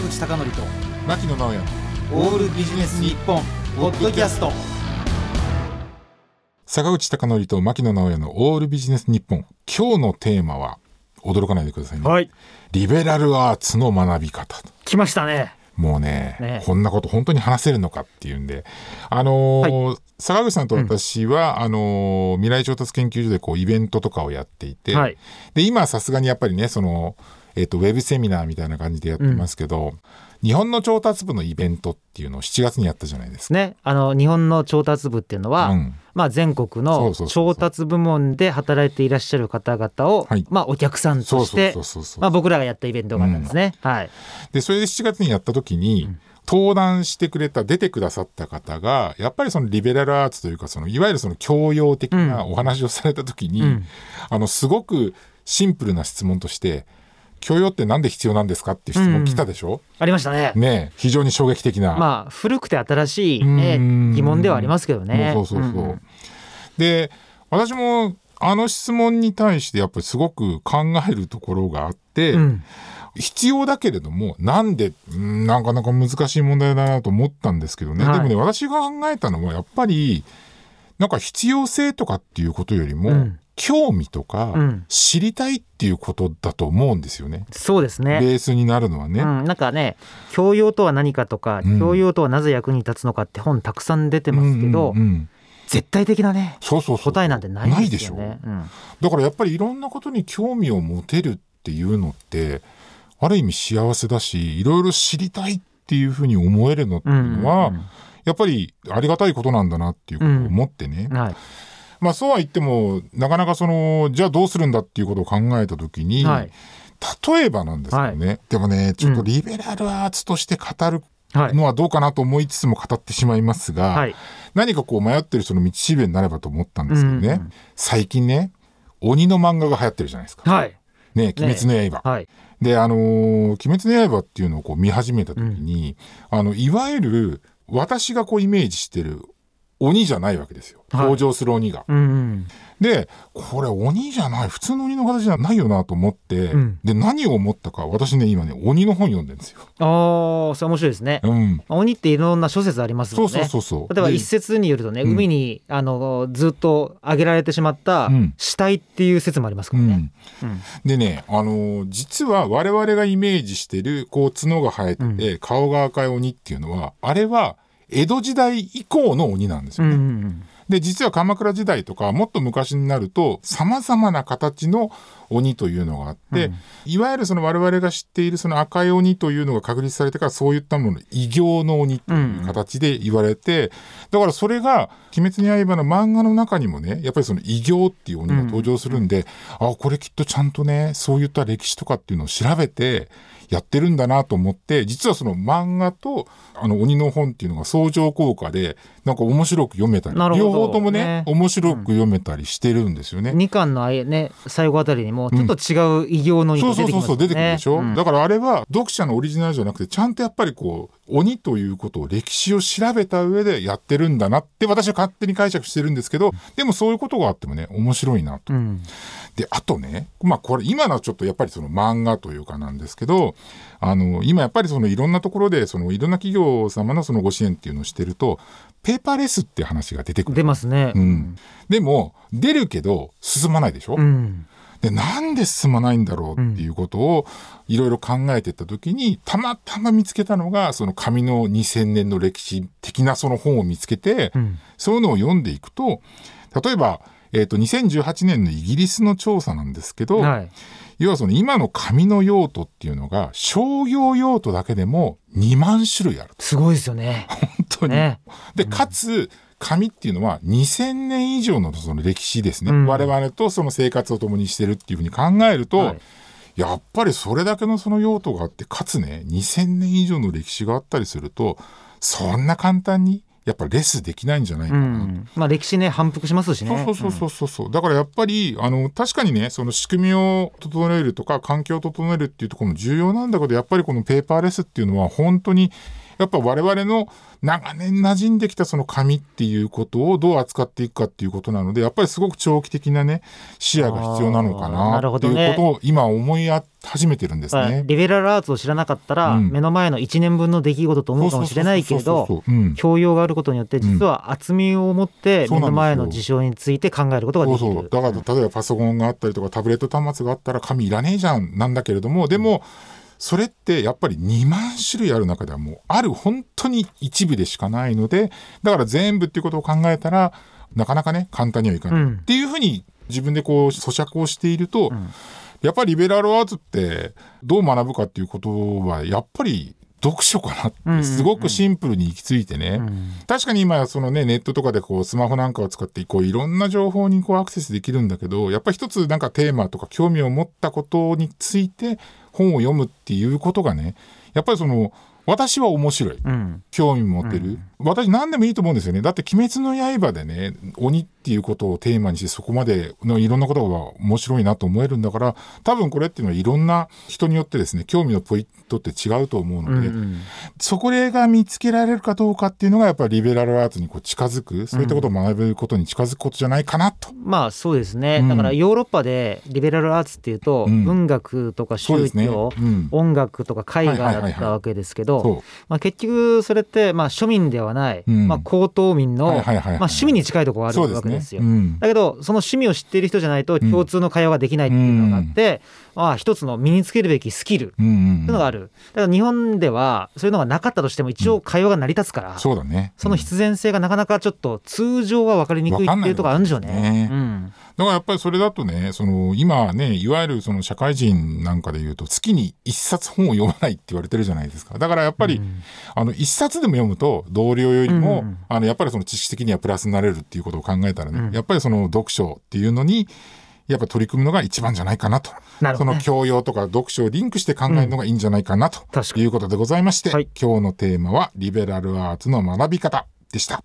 坂口孝則と牧野直哉。オールビジネス日本ポッドキャスト。坂口孝則と牧野直哉のオールビジネス日本。今日のテーマは驚かないでくださいね、はい。リベラルアーツの学び方。来ましたね。もうねね。こんなこと本当に話せるのかっていうんで。あのー坂口さんと私は、あのー未来調達研究所でこうイベントとかをやっていて、はい。で今はさすがにやっぱりねその、えっとウェブセミナーみたいな感じでやってますけど、日本の調達部のイベントっていうのを7月にやったじゃないですか。ね、あの日本の調達部っていうのは、うん。まあ全国その調達部門で働いていらっしゃる方々を、はい。まあお客さんとして僕らがやったイベントがあったんですね。はい。でそれで7月にやった時に、登壇してくれた出てくださった方がやっぱりそのリベラルアーツというかそのいわゆるその教養的なお話をされた時に、うん。あのすごくシンプルな質問として「教養って何で必要なんですか?」っていう質問来たでしょ、ありましたね。ねえ非常に衝撃的な。まあ古くて新しい、ねうん、疑問ではありますけどね。そうそうそうそう。んで私もあの質問に対してやっぱりすごく考えるところがあって、うん必要だけれどもなんでうんなかなか難しい問題だなと思ったんですけどね、はいでもね私が考えたのはやっぱりなんか必要性とかっていうことよりも、うん興味とか、うん。知りたいっていうことだと思うんですよね。そうですね。ベースになるのはね。うん、なんかね教養とは何かとか、うん。教養とはなぜ役に立つのかって本たくさん出てますけど、うんうんうん絶対的なねそうそうそう。答えなんてないですよないね。うん。だからやっぱりいろんなことに興味を持てるっていうのってある意味幸せだしいろいろ知りたいっていうふうに思えるのっていうのは、うん。やっぱりありがたいことなんだなっていうことを思ってね、うん。はいまあそうは言ってもなかなかそのじゃあどうするんだっていうことを考えた時に、はい。例えばなんですけどね、でもねちょっとリベラルアーツとして語るはい。のはどうかなと思いつつも語ってしまいますが、はい。何かこう迷ってる人の道しるべになればと思ったんですけどね、うんうん最近ね鬼の漫画が流行ってるじゃないですか。はい。ね、鬼滅の刃。はい。で、あのー鬼滅の刃っていうのをこう見始めた時に、あの、いわゆる私がこうイメージしてる鬼じゃないわけですよ。はい登場する鬼が。うんうんで、これ鬼じゃない、普通の鬼の形じゃないよなと思って、うんで、何を思ったか、私ね、今ね、鬼の本読んでるんですよ。ああそれ面白いですね。うん。鬼っていろんな諸説ありますもそうんね。そうそうそう。例えばで一説によるとね、うん海にあのずっと上げられてしまったうん死体っていう説もありますかうんらね。うんでね、あのー実は我々がイメージしてる、こう、角が生えてて、顔が赤い鬼っていうのは、あれは、江戸時代以降の鬼なんですうんよね。うんで、実は鎌倉時代とか、もっと昔になると、様々な形の鬼というのがあって、うん。いわゆるその我々が知っているその赤い鬼というのが確立されてから、そういったもの、異形の鬼という形で言われて、だからそれが、鬼滅の刃の漫画の中にもね、やっぱりその異形っていう鬼が登場するんで、あ、これきっとちゃんとね、そういった歴史とかっていうのを調べて、やってるんだなと思って、実はその漫画とあの鬼の本っていうのが相乗効果で、なんか面白く読めたり、なるほど両方ともねね面白く読めたりしてるんですよね。二巻のあえね最後あたりにもちょっと違う異形のね。そうそうそう出てくるでしょ、うんだからあれは読者のオリジナルじゃなくてちゃんとやっぱりこう鬼ということを歴史を調べた上でやってるんだなって私は勝手に解釈してるんですけどでもそういうことがあってもね面白いなと。うんであとねまあこれ今のはちょっとやっぱりその漫画というかなんですけどあの今やっぱりそのいろんなところでそのいろんな企業様のそのご支援っていうのをしてるとペーパーレスって話が出てくる。出ますね。うん、でも出るけど進まないでしょ、うんでなんで進まないんだろうっていうことをいろいろ考えていった時にたまたま見つけたのがその紙の2000年の歴史的なその本を見つけて、うんそういうのを読んでいくと例えば、えー、と2018年のイギリスの調査なんですけど、はい。要はその今の紙の用途っていうのが商業用途だけでも2万種類あるすごいですよね。本当に。ね。でかつ紙っていうのは2000年以上のその歴史ですね、うん。我々とその生活を共にしてるっていうふうに考えると、はい。やっぱりそれだけのその用途があってかつね2000年以上の歴史があったりするとそんな簡単にやっぱレスできないんじゃないかうな、ん。まあ歴史ね反復しますしね。そうそうそうそうそう、だからやっぱりあの確かにねその仕組みを整えるとか環境を整えるっていうところも重要なんだけどやっぱりこのペーパーレスっていうのは本当にやっぱ我々の長年馴染んできたその紙っていうことをどう扱っていくかっていうことなのでやっぱりすごく長期的なね視野が必要なのかななっていうるほどね。ことを今思い始めてるんですまあね。リベラルアーツを知らなかったら、うん。目の前の1年分の出来事と思うかもしれないけれど教養があることによって実は厚みを持って目の前の事象について考えることができる。そうそう。だから例えばパソコンがあったりとかタブレット端末があったら紙いらねえじゃんなんだけれどもでもそれってやっぱり2万種類ある中ではもうある本当に一部でしかないのでだから全部っていうことを考えたらなかなかね簡単にはいかない、うん。っていうふうに自分でこう咀嚼をしていると、やっぱりリベラルアーツってどう学ぶかっていうことはやっぱり読書かなうんうん。うんってすごくシンプルに行き着いてね、うん。確かに今そのねネットとかでこうスマホなんかを使ってこういろんな情報にこうアクセスできるんだけどやっぱり一つなんかテーマとか興味を持ったことについて本を読むっていうことがねやっぱりその私は面白い。うん。興味持てる、私何でもいいと思うんですよね。だって「鬼滅の刃」でね鬼っていうことをテーマにしてそこまでのいろんなことが面白いなと思えるんだから多分これっていうのはいろんな人によってですね興味のポイントって違うと思うので、うんうん。そこが見つけられるかどうかっていうのがやっぱりリベラルアーツにこう近づくそういったことを学ぶことに近づくことじゃないかなと。まあそうですね、うんだからヨーロッパでリベラルアーツっていうと、うん。文学とか宗。教、うん、音楽とか絵画だったわけですけど、そまあ、結局それってまあ庶民ではない、うん。まあ、高等民の、まあ、趣味に近いところがあるわけですよ。うん。だけどその趣味を知っている人じゃないと共通の会話ができないっていうのがあって、まあ一つの身につけるべきスキルうんうんうん。っていうのがある。だから日本ではそういうのがなかったとしても一応会話が成り立つから、そうだね。その必然性がなかなかちょっと通常は分かりにくいっていうところあるんでしょうね。ね。うんだからやっぱりそれだとね、その今ね、いわゆるその社会人なんかで言うと月に一冊本を読まないって言われてるじゃないですか。だからやっぱり、うんあの一冊でも読むと同僚よりも、うんうんあのやっぱりその知識的にはプラスになれるっていうことを考えたらね、うんやっぱりその読書っていうのにやっぱ取り組むのが一番じゃないかなと。そのなるほどね教養とか読書をリンクして考えるのがいいんじゃないかなと確かにいうことでございまして、はい今日のテーマはリベラルアーツの学び方でした。